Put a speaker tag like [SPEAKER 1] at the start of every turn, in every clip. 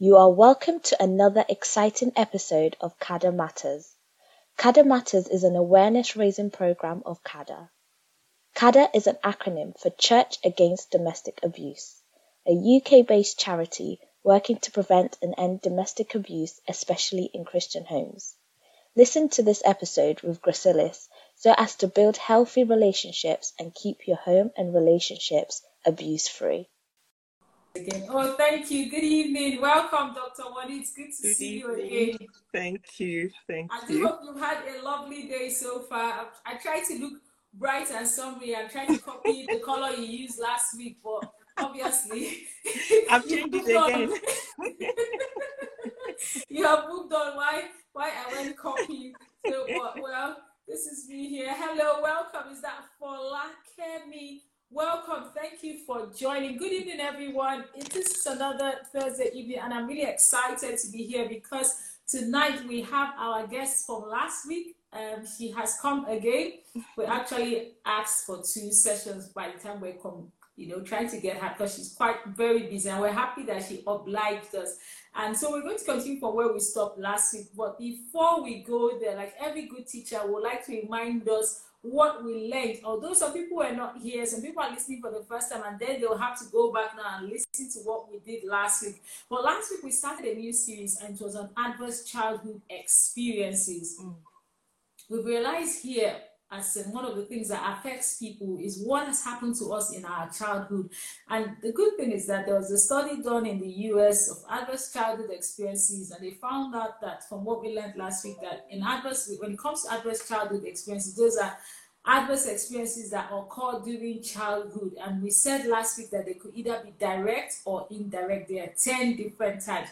[SPEAKER 1] You are welcome to another exciting episode of CADA Matters. CADA Matters is an awareness raising program of CADA. CADA is an acronym for Church Against Domestic Abuse, a UK based charity working to prevent and end domestic abuse, especially in Christian homes. Listen to this episode with Gracilis so as to build healthy relationships and keep your home and relationships abuse free.
[SPEAKER 2] Again. Oh, thank you. Good evening. Welcome, Dr. Wani. It's good to
[SPEAKER 3] Good
[SPEAKER 2] see you again.
[SPEAKER 3] Thank you. Thank you.
[SPEAKER 2] I do hope you've had a lovely day so far. I, I try to look bright and summery. I'm trying to copy the color you used last week, but obviously,
[SPEAKER 3] I've changed it again.
[SPEAKER 2] you have moved on. Why? Why I went copy? So, but, well, this is me here. Hello, welcome. Is that Folakemi? Welcome. Thank you for joining. Good evening, everyone. It is another Thursday evening, and I'm really excited to be here because tonight we have our guest from last week. Um, she has come again. We actually asked for two sessions by the time we come, you know, trying to get her because she's quite very busy, and we're happy that she obliged us. And so we're going to continue from where we stopped last week. But before we go there, like every good teacher, would like to remind us what we learned. Although some people were not here, some people are listening for the first time, and then they'll have to go back now and listen to what we did last week. But last week we started a new series, and it was on adverse childhood experiences.
[SPEAKER 3] Mm.
[SPEAKER 2] We realized here as in one of the things that affects people is what has happened to us in our childhood. And the good thing is that there was a study done in the US of adverse childhood experiences, and they found out that from what we learned last week, that in adverse, when it comes to adverse childhood experiences, those are adverse experiences that occur during childhood. And we said last week that they could either be direct or indirect. There are 10 different types.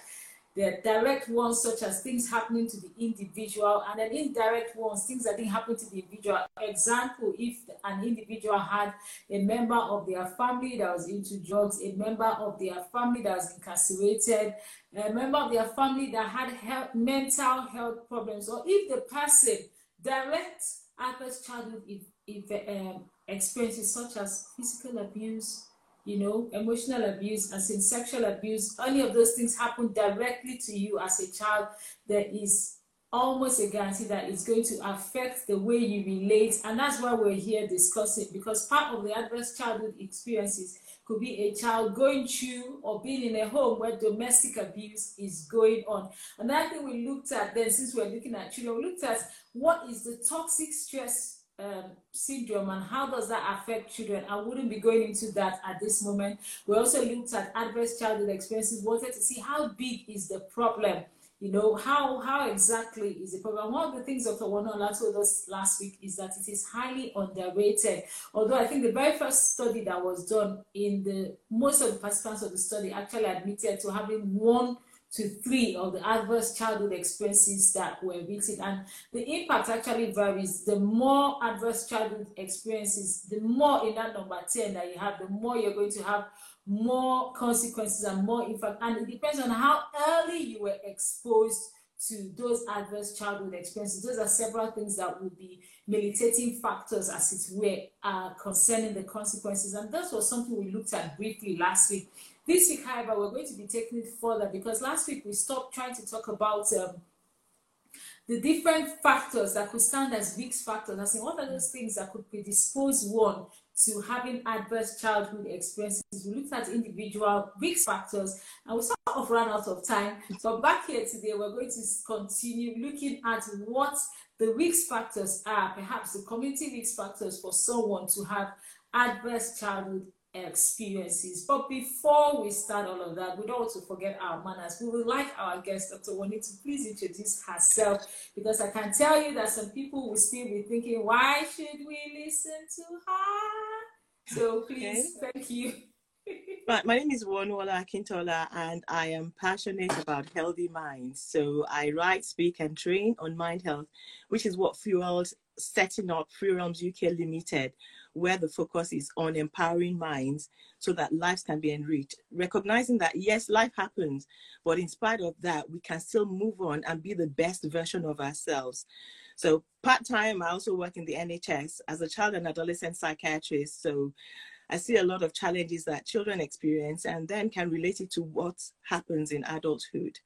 [SPEAKER 2] Are direct ones, such as things happening to the individual, and then indirect ones, things that didn't happen to the individual. Example, if an individual had a member of their family that was into drugs, a member of their family that was incarcerated, a member of their family that had health, mental health problems, or if the person direct adverse childhood if, if, um, experiences such as physical abuse, you know, emotional abuse, as in sexual abuse, any of those things happen directly to you as a child, there is almost a guarantee that it's going to affect the way you relate. And that's why we're here discussing, because part of the adverse childhood experiences could be a child going through or being in a home where domestic abuse is going on. Another thing we looked at then, since we're looking at children, we looked at what is the toxic stress um, syndrome and how does that affect children. I wouldn't be going into that at this moment. We also looked at adverse childhood experiences, wanted to see how big is the problem. You know, how how exactly is the problem? One of the things Dr. Wonuola told us last week is that it is highly underrated. Although I think the very first study that was done in the most of the participants of the study actually admitted to having one to three of the adverse childhood experiences that were written. And the impact actually varies. The more adverse childhood experiences, the more in that number 10 that you have, the more you're going to have more consequences and more impact. And it depends on how early you were exposed to those adverse childhood experiences. Those are several things that would be militating factors, as it were, uh, concerning the consequences. And that was something we looked at briefly last week. This week, however, we're going to be taking it further because last week we stopped trying to talk about um, the different factors that could stand as risk factors. I saying, what are those things that could predispose one to having adverse childhood experiences? We looked at individual risk factors and we sort of ran out of time. So back here today, we're going to continue looking at what the risk factors are, perhaps the community risk factors for someone to have adverse childhood experiences. But before we start all of that, we don't want to forget our manners. We would like our guest, Dr. Wani, to please introduce herself because I can tell you that some people will still be thinking, why should we listen to her? So please, thank you.
[SPEAKER 3] My, my name is Wonuola Akintola, and I am passionate about healthy minds. So I write, speak, and train on mind health, which is what fuels setting up Free Realms UK Limited, where the focus is on empowering minds so that lives can be enriched. Recognizing that, yes, life happens, but in spite of that, we can still move on and be the best version of ourselves. So, part time, I also work in the NHS as a child and adolescent psychiatrist. So, I see a lot of challenges that children experience and then can relate it to what happens in adulthood.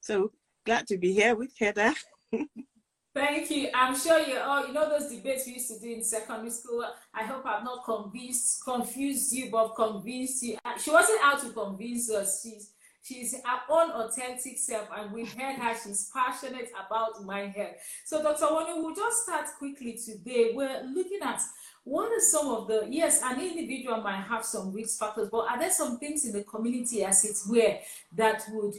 [SPEAKER 3] So glad to be here with Heather.
[SPEAKER 2] Thank you. I'm sure you all, you know those debates we used to do in secondary school. I hope I've not convinced, confused you, but convinced you. Uh, she wasn't out to convince us. She's she's her own authentic self, and we heard her. She's passionate about my health. So, Dr. Wani, we'll just start quickly today. We're looking at what are some of the yes, an individual might have some risk factors, but are there some things in the community as it's where that would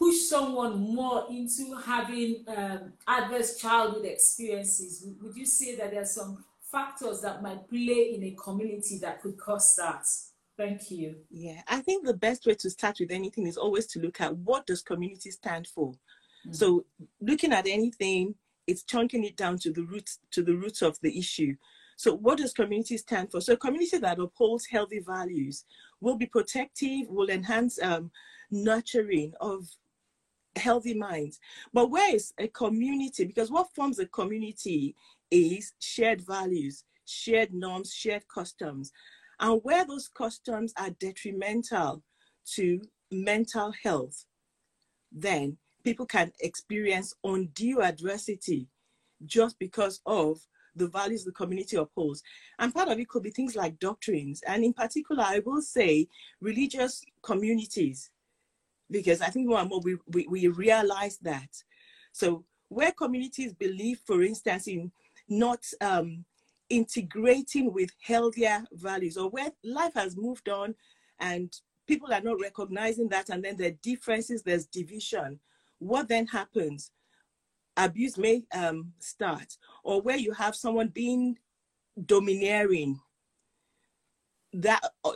[SPEAKER 2] push someone more into having um, adverse childhood experiences? Would you say that there are some factors that might play in a community that could cause that? Thank you.
[SPEAKER 3] Yeah, I think the best way to start with anything is always to look at what does community stand for. Mm-hmm. So looking at anything, it's chunking it down to the roots to the roots of the issue. So what does community stand for? So a community that upholds healthy values will be protective, will enhance um, nurturing of healthy minds. But where is a community? Because what forms a community is shared values, shared norms, shared customs. And where those customs are detrimental to mental health, then people can experience undue adversity just because of the values the community upholds. And part of it could be things like doctrines. And in particular, I will say religious communities because I think more and more we, we, we realize that. So where communities believe, for instance, in not um, integrating with healthier values or where life has moved on and people are not recognizing that and then there are differences, there's division, what then happens? Abuse may um, start or where you have someone being domineering that uh,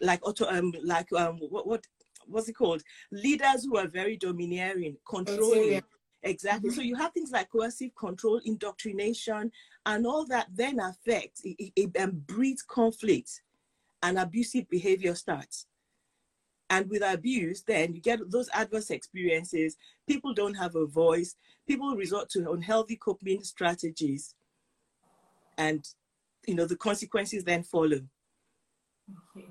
[SPEAKER 3] like auto um like um what, what what's it called? Leaders who are very domineering, controlling. Exactly. Mm-hmm. So you have things like coercive control, indoctrination, and all that then affects, it, it, it breeds conflict and abusive behavior starts. And with abuse, then you get those adverse experiences. People don't have a voice. People resort to unhealthy coping strategies. And, you know, the consequences then follow.
[SPEAKER 2] Okay.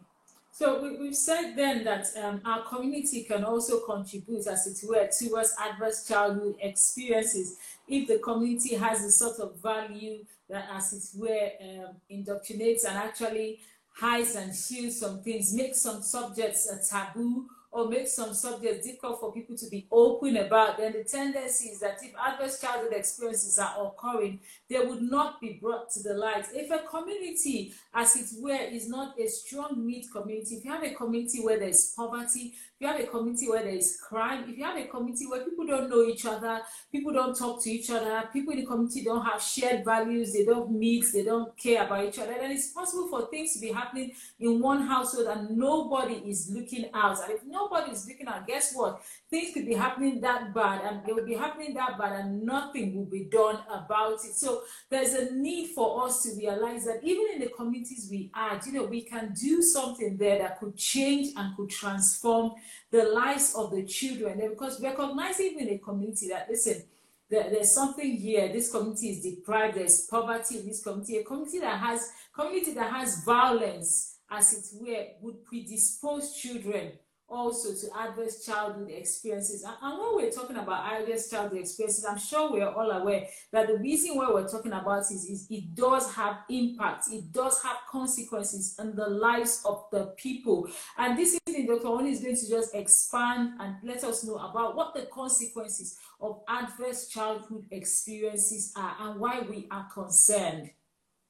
[SPEAKER 2] So we, have said then that um, our community can also contribute, as it were, towards adverse childhood experiences. If the community has a sort of value that, as it were, um, indoctrinates and actually hides and shields some things, makes some subjects a taboo or make some subjects difficult for people to be open about, then the tendency is that if adverse childhood experiences are occurring, they would not be brought to the light. If a community, as it were, is not a strong knit community, if you have a community where there is poverty, if you have a community where there is crime, if you have a community where people don't know each other, people don't talk to each other, people in the community don't have shared values, they don't meet, they don't care about each other, then it's possible for things to be happening in one household and nobody is looking out. And if nobody is looking out, guess what? Things could be happening that bad and they will be happening that bad and nothing will be done about it. So there's a need for us to realize that even in the communities we are, you know, we can do something there that could change and could transform the lives of the children. because recognizing in a community that, listen, there's something here, this community is deprived, there's poverty in this community, a community that has community that has violence, as it were, would predispose children also to adverse childhood experiences. And, when we're talking about adverse childhood experiences, I'm sure we're all aware that the reason why we're talking about is, is it does have impact, it does have consequences in the lives of the people. And this evening, Dr. Oni is going to just expand and let us know about what the consequences of adverse childhood experiences are and why we are concerned.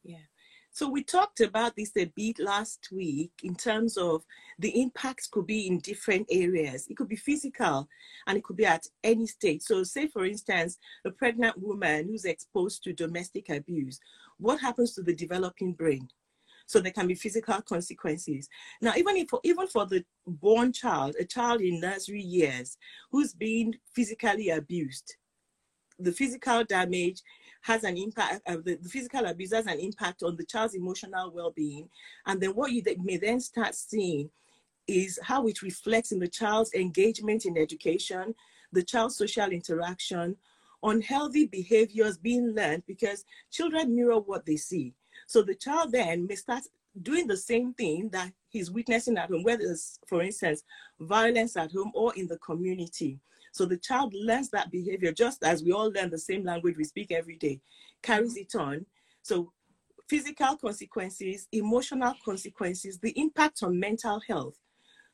[SPEAKER 3] Yeah. So we talked about this a bit last week in terms of the impacts could be in different areas. It could be physical and it could be at any stage. So say for instance, a pregnant woman who's exposed to domestic abuse, what happens to the developing brain? So there can be physical consequences. Now, even if even for the born child, a child in nursery years who's being physically abused, the physical damage has an impact, uh, the, physical abuse has an impact on the child's emotional well-being. And then what you may then start seeing is how it reflects in the child's engagement in education, the child's social interaction, unhealthy behaviors being learned because children mirror what they see. So the child then may start doing the same thing that he's witnessing at home, whether it's, for instance, violence at home or in the community. So the child learns that behavior just as we all learn the same language we speak every day, carries it on. So physical consequences, emotional consequences, the impact on mental health.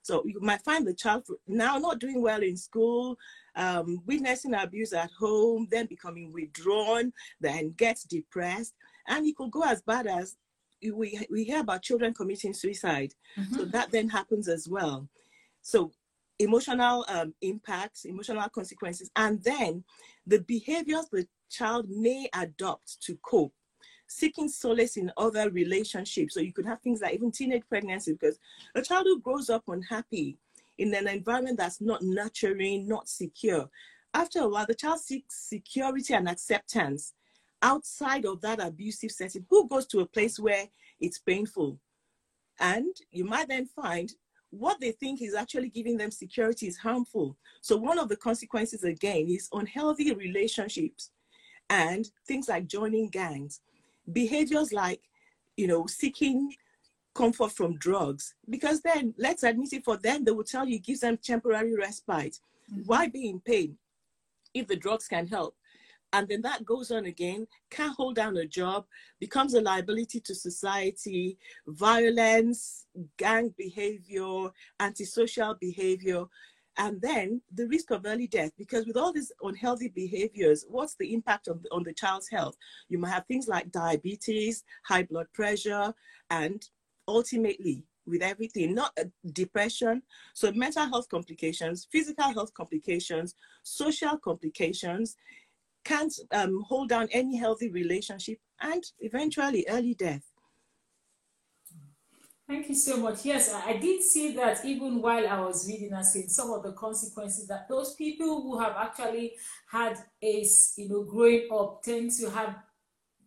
[SPEAKER 3] So you might find the child now not doing well in school, um, witnessing abuse at home, then becoming withdrawn, then gets depressed. And it could go as bad as we, we hear about children committing suicide. Mm-hmm. So that then happens as well. So emotional um, impacts, emotional consequences, and then the behaviors the child may adopt to cope seeking solace in other relationships. So you could have things like even teenage pregnancy, because a child who grows up unhappy in an environment that's not nurturing, not secure, after a while, the child seeks security and acceptance outside of that abusive setting. Who goes to a place where it's painful? And you might then find what they think is actually giving them security is harmful. So, one of the consequences again is unhealthy relationships and things like joining gangs behaviors like, you know, seeking comfort from drugs, because then let's admit it for them, they will tell you it gives them temporary respite. Mm-hmm. Why be in pain if the drugs can help? And then that goes on again, can't hold down a job, becomes a liability to society, violence, gang behavior, antisocial behavior and then the risk of early death. Because with all these unhealthy behaviors what's the impact on, on the child's health? You might have things like diabetes high blood pressure and ultimately with everything not uh, depression. So mental health complications physical health complications social complications can't um, hold down any healthy relationship and eventually early death
[SPEAKER 2] Thank you so much. Yes, I did see that even while I was reading and seeing some of the consequences that those people who have actually had ACE, you know, growing up tend to have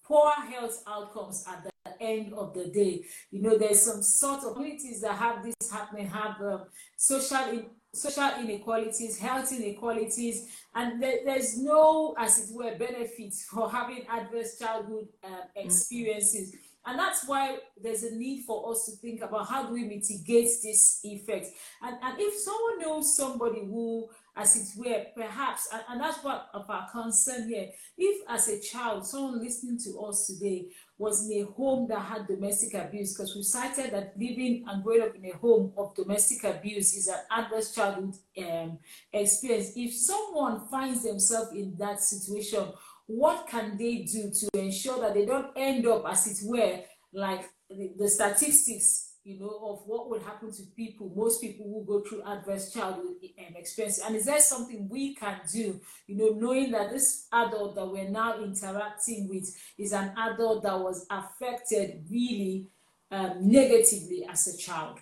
[SPEAKER 2] poor health outcomes at the end of the day. You know, there's some sort of communities that have this happening, have um, social social inequalities, health inequalities, and there, there's no, as it were, benefits for having adverse childhood uh, experiences. Mm-hmm and that's why there's a need for us to think about how do we mitigate this effect. And, and if someone knows somebody who, as it were, perhaps, and, and that's what of our concern here, if as a child, someone listening to us today was in a home that had domestic abuse, because we cited that living and growing up in a home of domestic abuse is an adverse childhood um, experience. If someone finds themselves in that situation, what can they do to ensure that they don't end up, as it were, like the, the statistics you know, of what would happen to people, most people who go through adverse childhood um, experience. And is there something we can do, you know, knowing that this adult that we're now interacting with is an adult that was affected really um, negatively as a child?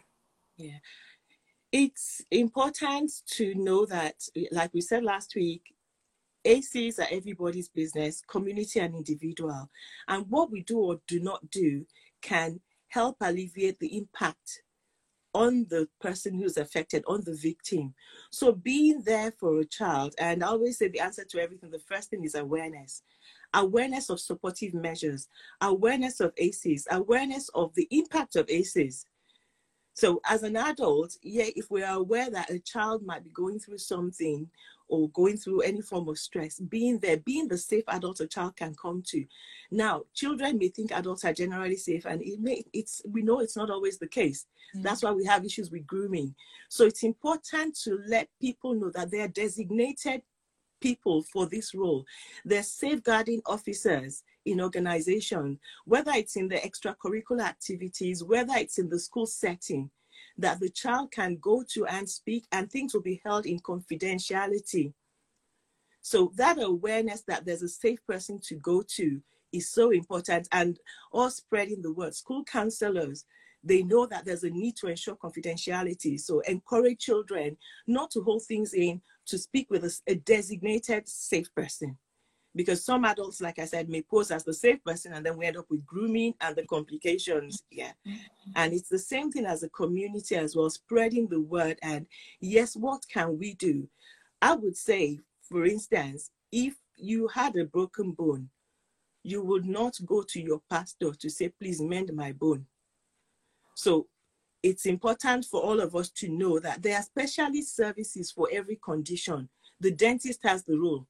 [SPEAKER 3] Yeah. It's important to know that, like we said last week, ACEs are everybody's business, community and individual. And what we do or do not do can help alleviate the impact on the person who's affected, on the victim. So being there for a child, and I always say the answer to everything, the first thing is awareness. Awareness of supportive measures, awareness of ACEs, awareness of the impact of ACEs. So as an adult, yeah, if we are aware that a child might be going through something or going through any form of stress, being there, being the safe adult a child can come to. Now, children may think adults are generally safe, and it may it's we know it's not always the case. Mm-hmm. That's why we have issues with grooming. So it's important to let people know that they are designated people for this role. They're safeguarding officers in organization, whether it's in the extracurricular activities, whether it's in the school setting that the child can go to and speak, and things will be held in confidentiality. So that awareness that there's a safe person to go to is so important, and all spreading the word. School counselors, they know that there's a need to ensure confidentiality. So encourage children not to hold things in, to speak with a, a designated safe person because some adults, like I said, may pose as the safe person and then we end up with grooming and the complications. Yeah. Mm-hmm. And it's the same thing as a community as well, spreading the word. And yes, what can we do? I would say, for instance, if you had a broken bone, you would not go to your pastor to say, please mend my bone. So it's important for all of us to know that there are specialist services for every condition. The dentist has the role.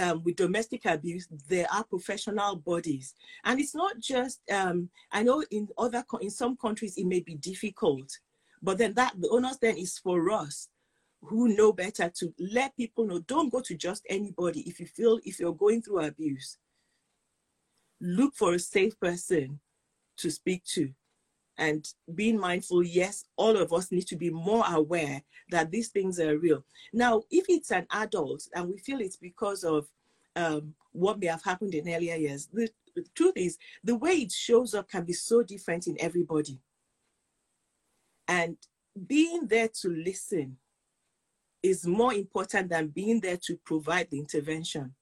[SPEAKER 3] Um, with domestic abuse, there are professional bodies, and it's not just. Um, I know in other in some countries it may be difficult, but then that the onus then is for us who know better to let people know. Don't go to just anybody if you feel if you're going through abuse. Look for a safe person to speak to and being mindful yes all of us need to be more aware that these things are real. Now if it's an adult and we feel it's because of um, what may have happened in earlier years the, the truth is the way it shows up can be so different in everybody. And being there to listen is more important than being there to provide the intervention.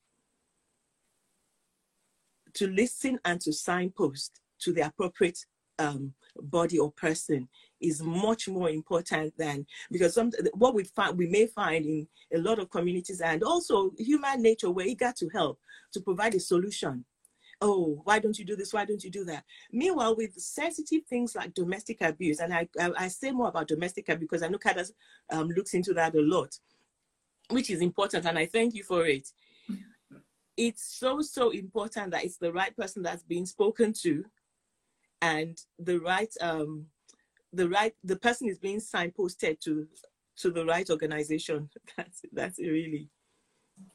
[SPEAKER 3] To listen and to signpost to the appropriate um, body or person is much more important than because some what we find we may find in a lot of communities and also human nature we're eager to help to provide a solution. Oh why don't you do this? Why don't you do that? Meanwhile with sensitive things like domestic abuse and i i, I say more about domestic abuse because i know CADA um, looks into that a lot which is important and i thank you for it. It's so so important that it's the right person that's being spoken to and the right um the right the person is being signposted to to the right organization. That's that's really.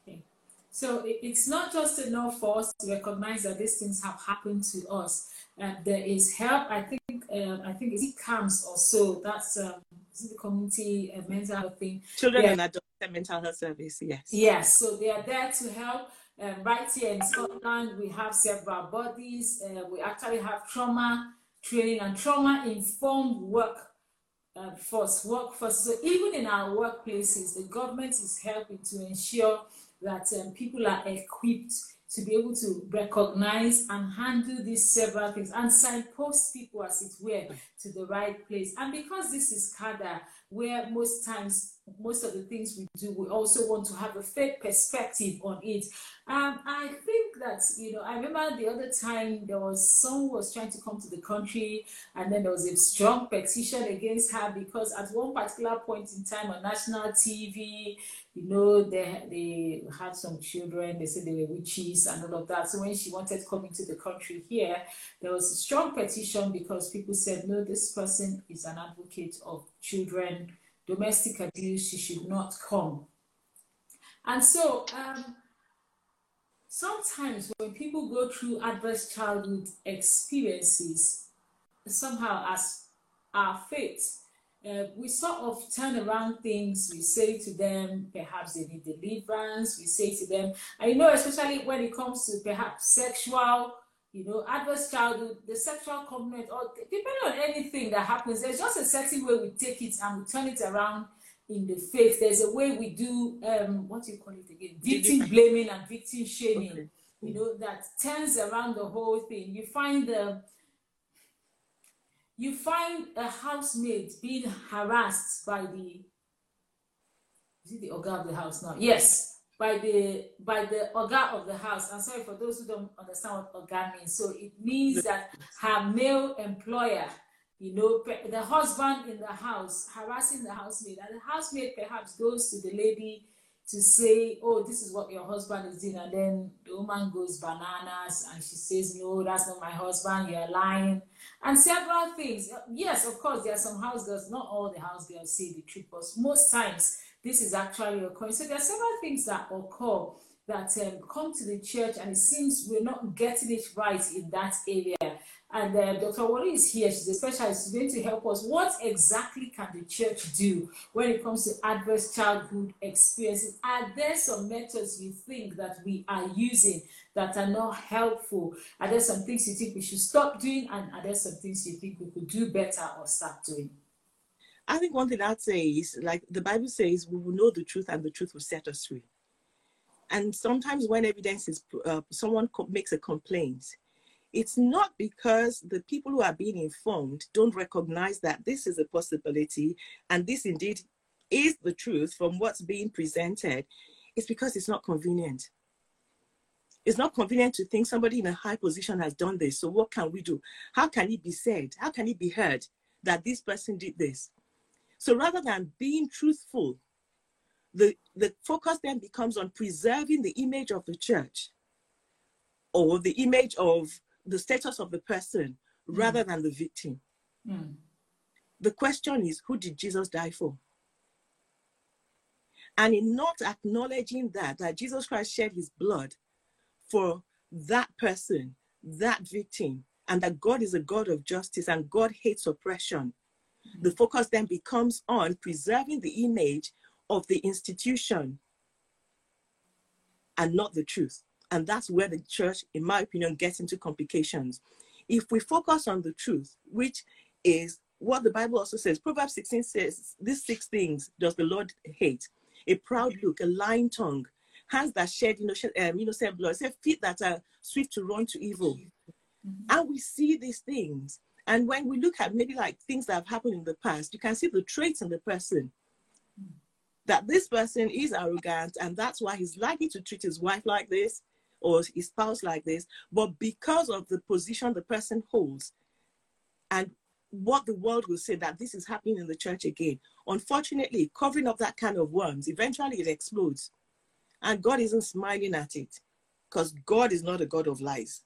[SPEAKER 2] Okay. So it's not just enough for us to recognize that these things have happened to us. Uh, there is help i think uh, i think it's CAMHS or so. That's um, the community uh, mental health thing?
[SPEAKER 3] Children yeah. and adult mental health service yes.
[SPEAKER 2] Yes so they are there to help um, right here in Scotland, we have several bodies. Uh, we actually have trauma training and trauma informed work uh, force, workforce. So even in our workplaces, the government is helping to ensure that um, people are equipped to be able to recognize and handle these several things and signpost people as it were to the right place. And because this is CADA, where most times most of the things we do we also want to have a faith perspective on it. Um, i think that you know i remember the other time there was someone was trying to come to the country and then there was a strong petition against her because at one particular point in time on national tv you know they they had some children they said they were witches and all of that. So when she wanted coming to the country here there was a strong petition because people said no this person is an advocate of children domestic abuse, she should not come. And so, um, sometimes when people go through adverse childhood experiences, somehow as our faith, uh, we sort of turn around things. We say to them, perhaps they need deliverance. We say to them, you know, especially when it comes to perhaps sexual you know, adverse childhood, the sexual component, or depending on anything that happens, there's just a certain way we take it and we turn it around in the faith. There's a way we do, um, what do you call it again? Victim blaming and victim shaming, okay. you know, that turns around the whole thing. You find the, you find a housemaid being harassed by the, is it the oga of the house now? Yes, by the by the oga of the house. I'm sorry for those who don't understand what oga means. So it means that her male employer, you know, the husband in the house harassing the housemaid, and the housemaid perhaps goes to the lady to say, "Oh, this is what your husband is doing," and then the woman goes bananas and she says, "No, that's not my husband. You're lying." And several things. Yes, of course, there are some house girls. Not all the house girls say the truth, but most times this is actually occurring. So there are several things that occur that um, come to the church, and it seems we're not getting it right in that area. And uh, Dr. Wally is here. She's a specialist. She's going to help us. What exactly can the church do when it comes to adverse childhood experiences? Are there some methods you think that we are using that are not helpful? Are there some things you think we should stop doing? And are there some things you think we could do better or start doing?
[SPEAKER 3] I think one thing I'd say is like the Bible says, we will know the truth and the truth will set us free. And sometimes when evidence is, uh, someone makes a complaint, it's not because the people who are being informed don't recognize that this is a possibility and this indeed is the truth from what's being presented. It's because it's not convenient. It's not convenient to think somebody in a high position has done this. So what can we do? How can it be said? How can it be heard that this person did this? So rather than being truthful, the, the focus then becomes on preserving the image of the church or the image of the status of the person mm. rather than the victim. Mm. The question is, who did Jesus die for? And in not acknowledging that, that Jesus Christ shed his blood for that person, that victim, and that God is a God of justice and God hates oppression, the focus then becomes on preserving the image of the institution and not the truth. And that's where the church, in my opinion, gets into complications. If we focus on the truth, which is what the Bible also says, Proverbs 16 says, These six things does the Lord hate a proud look, a lying tongue, hands that shed innocent, um, innocent blood, say feet that are swift to run to evil. Mm-hmm. And we see these things. And when we look at maybe like things that have happened in the past, you can see the traits in the person. That this person is arrogant, and that's why he's likely to treat his wife like this or his spouse like this. But because of the position the person holds, and what the world will say that this is happening in the church again. Unfortunately, covering up that kind of worms, eventually it explodes. And God isn't smiling at it because God is not a God of lies.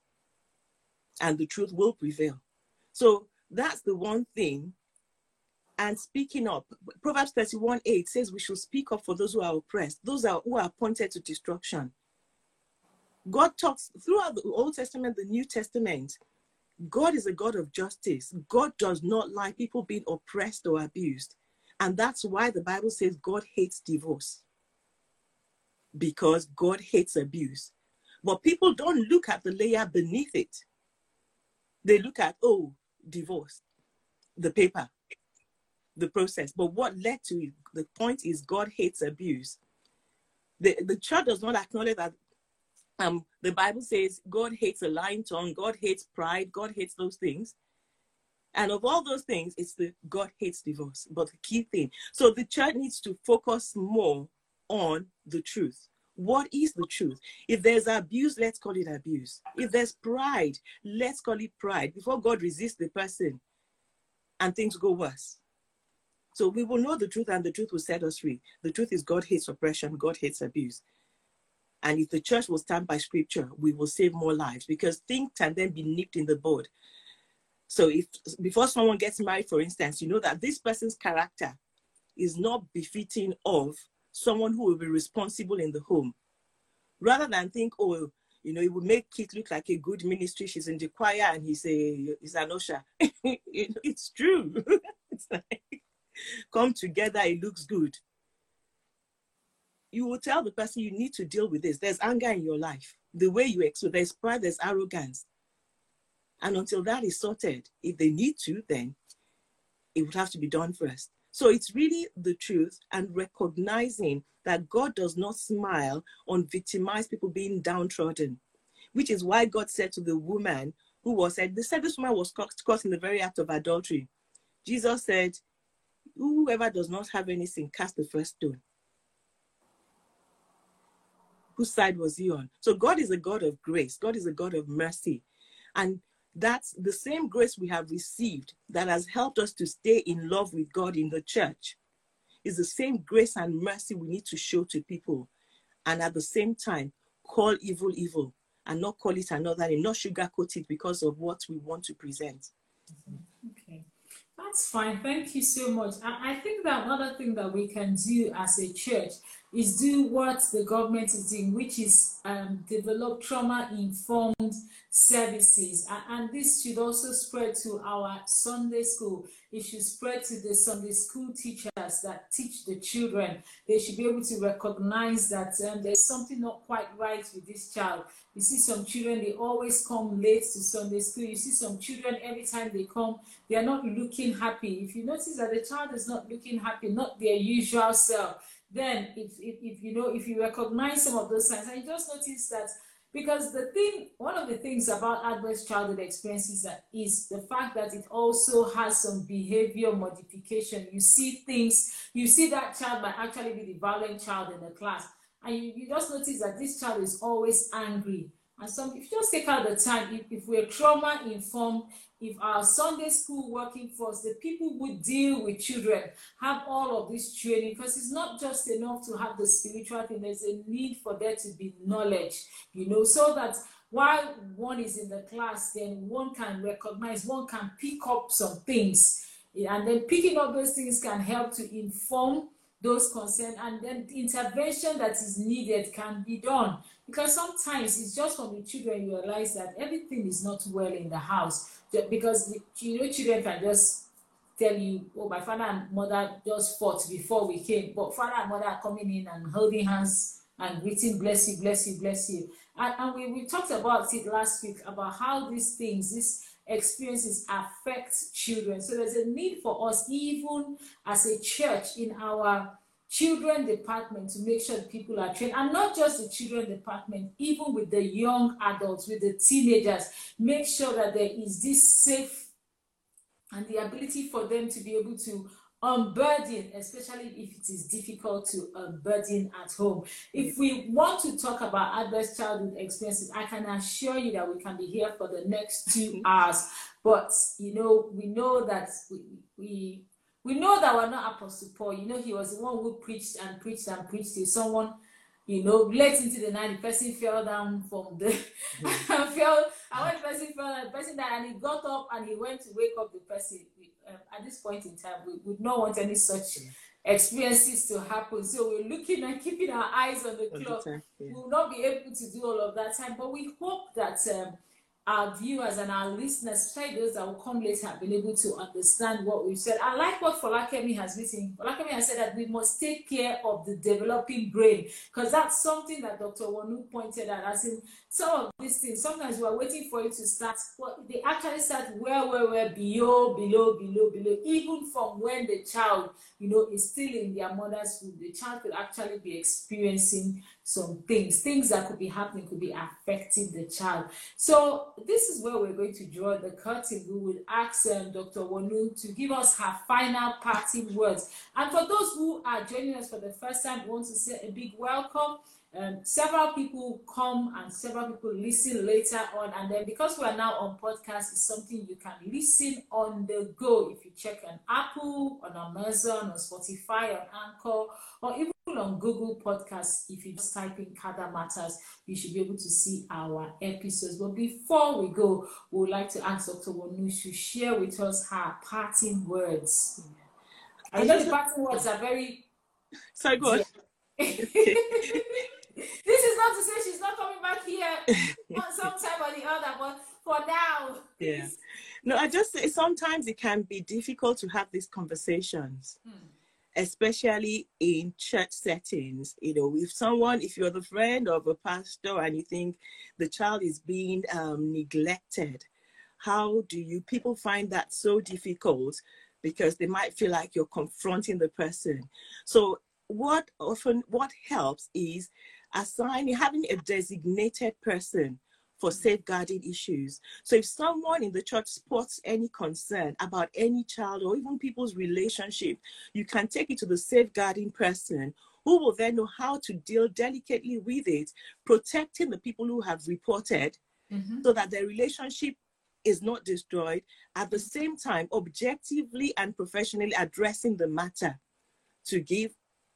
[SPEAKER 3] And the truth will prevail. So that's the one thing. And speaking up, Proverbs 31 8 says we should speak up for those who are oppressed, those are, who are appointed to destruction. God talks throughout the Old Testament, the New Testament, God is a God of justice. God does not like people being oppressed or abused. And that's why the Bible says God hates divorce because God hates abuse. But people don't look at the layer beneath it. They look at, oh, divorce, the paper, the process. But what led to it, the point is God hates abuse. The, the church does not acknowledge that um, the Bible says God hates a lying tongue, God hates pride, God hates those things. And of all those things, it's the God hates divorce. But the key thing, so the church needs to focus more on the truth. What is the truth? If there's abuse, let's call it abuse. If there's pride, let's call it pride before God resists the person and things go worse. So we will know the truth and the truth will set us free. The truth is God hates oppression, God hates abuse. And if the church will stand by scripture, we will save more lives because things can then be nipped in the bud. So if before someone gets married, for instance, you know that this person's character is not befitting of someone who will be responsible in the home. Rather than think, oh, you know, it would make Kit look like a good ministry. She's in the choir and he's a he's an usher. it's true. it's like come together, it looks good you will tell the person you need to deal with this. There's anger in your life. The way you express, there's pride, there's arrogance. And until that is sorted, if they need to, then it would have to be done first. So it's really the truth and recognizing that God does not smile on victimized people being downtrodden, which is why God said to the woman who was said, the said this woman was caught in the very act of adultery. Jesus said, whoever does not have any sin, cast the first stone whose side was he on? So God is a God of grace. God is a God of mercy. And that's the same grace we have received that has helped us to stay in love with God in the church. Is the same grace and mercy we need to show to people. And at the same time, call evil evil and not call it another and not sugarcoat it because of what we want to present.
[SPEAKER 2] Okay. That's fine. Thank you so much. I, I think that another thing that we can do as a church is do what the government is doing, which is um, develop trauma-informed services. And, and, this should also spread to our Sunday school. It should spread to the Sunday school teachers that teach the children. They should be able to recognize that um, there's something not quite right with this child. You see some children, they always come late to Sunday school. You see some children, every time they come, they are not looking happy. If you notice that the child is not looking happy, not their usual self, then if, if, if you know if you recognize some of those signs and you just notice that because the thing one of the things about adverse childhood experiences is the fact that it also has some behavior modification. You see things you see that child might actually be the violent child in the class and you, you just notice that this child is always angry And some, if you just take out the time, if, if we're trauma informed, if our Sunday school working force, the people who deal with children have all of this training, because it's not just enough to have the spiritual thing, there's a need for there to be knowledge, you know, so that while one is in the class, then one can recognize, one can pick up some things. And then picking up those things can help to inform those concerned, and then the intervention that is needed can be done. Because sometimes it's just from the children you realize that everything is not well in the house. Because you know, children can just tell you, oh, my father and mother just fought before we came, but father and mother are coming in and holding hands and greeting, bless you, bless you, bless you. And, and we, we talked about it last week about how these things, these experiences affect children. So there's a need for us, even as a church, in our children department to make sure people are trained and not just the children department even with the young adults with the teenagers make sure that there is this safe and the ability for them to be able to unburden, especially if it is difficult to unburden at home. If we want to talk about adverse childhood experiences, I can assure you that we can be here for the next two mm-hmm. hours. But you know, we know that we, we we know that we're not Apostle Paul. You know, he was the one who preached and preached and preached to someone you know, late into the night, the person fell down from the mm-hmm. fell. And when the person fell the person died, and he got up and he went to wake up the person. Um, at this point in time, we would not want any such experiences to happen. So we're looking and keeping our eyes on the clock. Yeah. We will not be able to do all of that time, but we hope that um, our viewers and our listeners, especially those that will come later, have been able to understand what we've said. I like what Folakemi has written. Folakemi has said that we must take care of the developing brain because that's something that Dr. Wonu pointed out. As in some of these things, sometimes we are waiting for it to start. Well, they actually start where, where, where, below, below, below, below. Even from when the child, you know, is still in their mother's womb, the child could actually be experiencing some things, things that could be happening, could be affecting the child. So this is where we're going to draw the curtain. We will ask um, Dr. Wonu to give us her final parting words. And for those who are joining us for the first time, we want to say a big welcome. Um, several people come and several people listen later on and then because we are now on podcast it's something you can listen on the go if you check on apple on amazon or spotify on anchor or even on google podcasts if you just type in CADA matters you should be able to see our episodes but before we go we would like to ask dr wonu to share with us her parting words i know the parting words are very
[SPEAKER 3] sorry good
[SPEAKER 2] this is not to say she's not coming back here sometime or the other, but for now.
[SPEAKER 3] Yeah. No, I just say sometimes it can be difficult to have these conversations. Especially in church settings, you know, if someone, if you're the friend of a pastor and you think the child is being um, neglected, how do you people find that so difficult because they might feel like you're confronting the person. So what often what helps is assigning, having a designated person for safeguarding issues. So if someone in the church spots any concern about any child or even people's relationship, you can take it to the safeguarding person who will then know how to deal delicately with it, protecting the people who have reported mm-hmm. so that their relationship is not destroyed. At the same time, objectively and professionally addressing the matter to give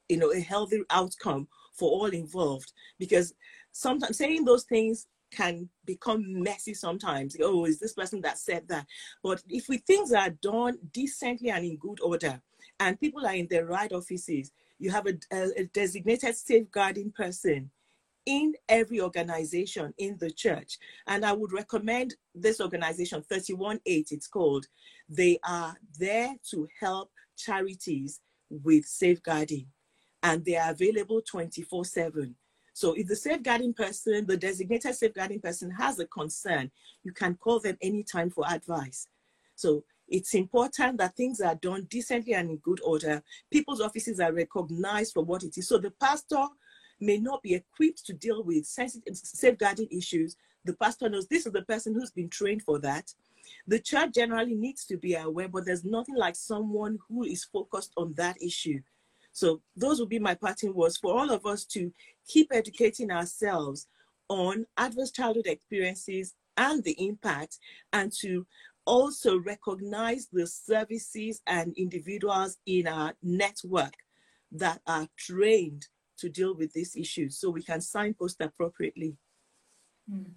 [SPEAKER 3] you know a healthy outcome for all involved because sometimes saying those things can become messy sometimes. Oh, is this person that said that? But if we things are done decently and in good order, and people are in the right offices, you have a, a, a designated safeguarding person in every organization in the church. And I would recommend this organization, thirtyone:eight, it's called. They are there to help charities with safeguarding and they are available 24 7. So if the safeguarding person, the designated safeguarding person has a concern, you can call them anytime for advice. So it's important that things are done decently and in good order. People's offices are recognized for what it is. So the pastor may not be equipped to deal with sensitive safeguarding issues. The pastor knows this is the person who's been trained for that. The church generally needs to be aware, but there's nothing like someone who is focused on that issue. So those will be my parting words for all of us to keep educating ourselves on adverse childhood experiences and the impact, and to also recognize the services and individuals in our network that are trained to deal with these issues so we can signpost appropriately.
[SPEAKER 2] Mm.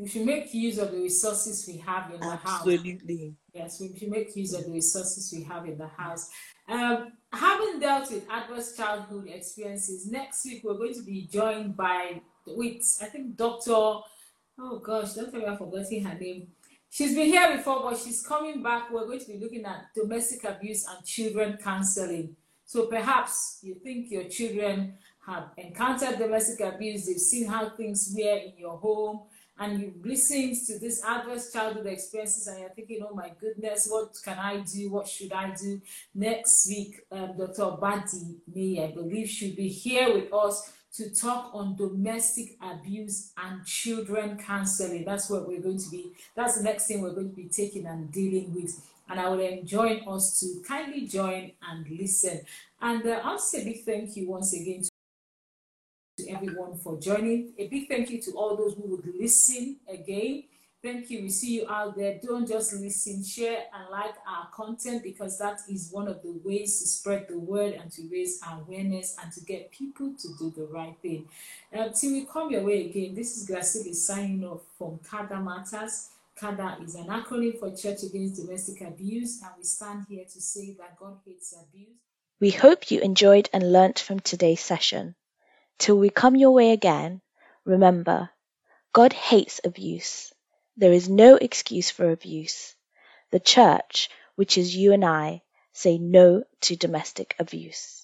[SPEAKER 2] We should make use of the resources we have in the
[SPEAKER 3] house. Absolutely.
[SPEAKER 2] Yes, we should make use of the resources we have in the house. Um, having dealt with adverse childhood experiences, next week we're going to be joined by, with I think Dr. Oh gosh, me I'm forgetting her name. She's been here before, but she's coming back. We're going to be looking at domestic abuse and children counseling. So perhaps you think your children have encountered domestic abuse, they've seen how things were in your home, and you've listened to these adverse childhood experiences, and you're thinking, oh my goodness, what can I do? What should I do? Next week, um, Dr. Badi May, I believe, should be here with us to talk on domestic abuse and children counseling. That's what we're going to be, that's the next thing we're going to be taking and dealing with and I would enjoy us to kindly join and listen. And uh, I'll say big thank you once again to everyone for joining. A big thank you to all those who would listen again. Thank you. We see you out there. Don't just listen, share, and like our content because that is one of the ways to spread the word and to raise awareness and to get people to do the right thing. Till we come your way again, this is Gracilis signing off from CADA Matters. CADA is an acronym for Church Against Domestic Abuse, and we stand here to say that God hates abuse.
[SPEAKER 1] We hope you enjoyed and learnt from today's session. Till we come your way again, remember, God hates abuse. There is no excuse for abuse. The church, which is you and I, say no to domestic abuse.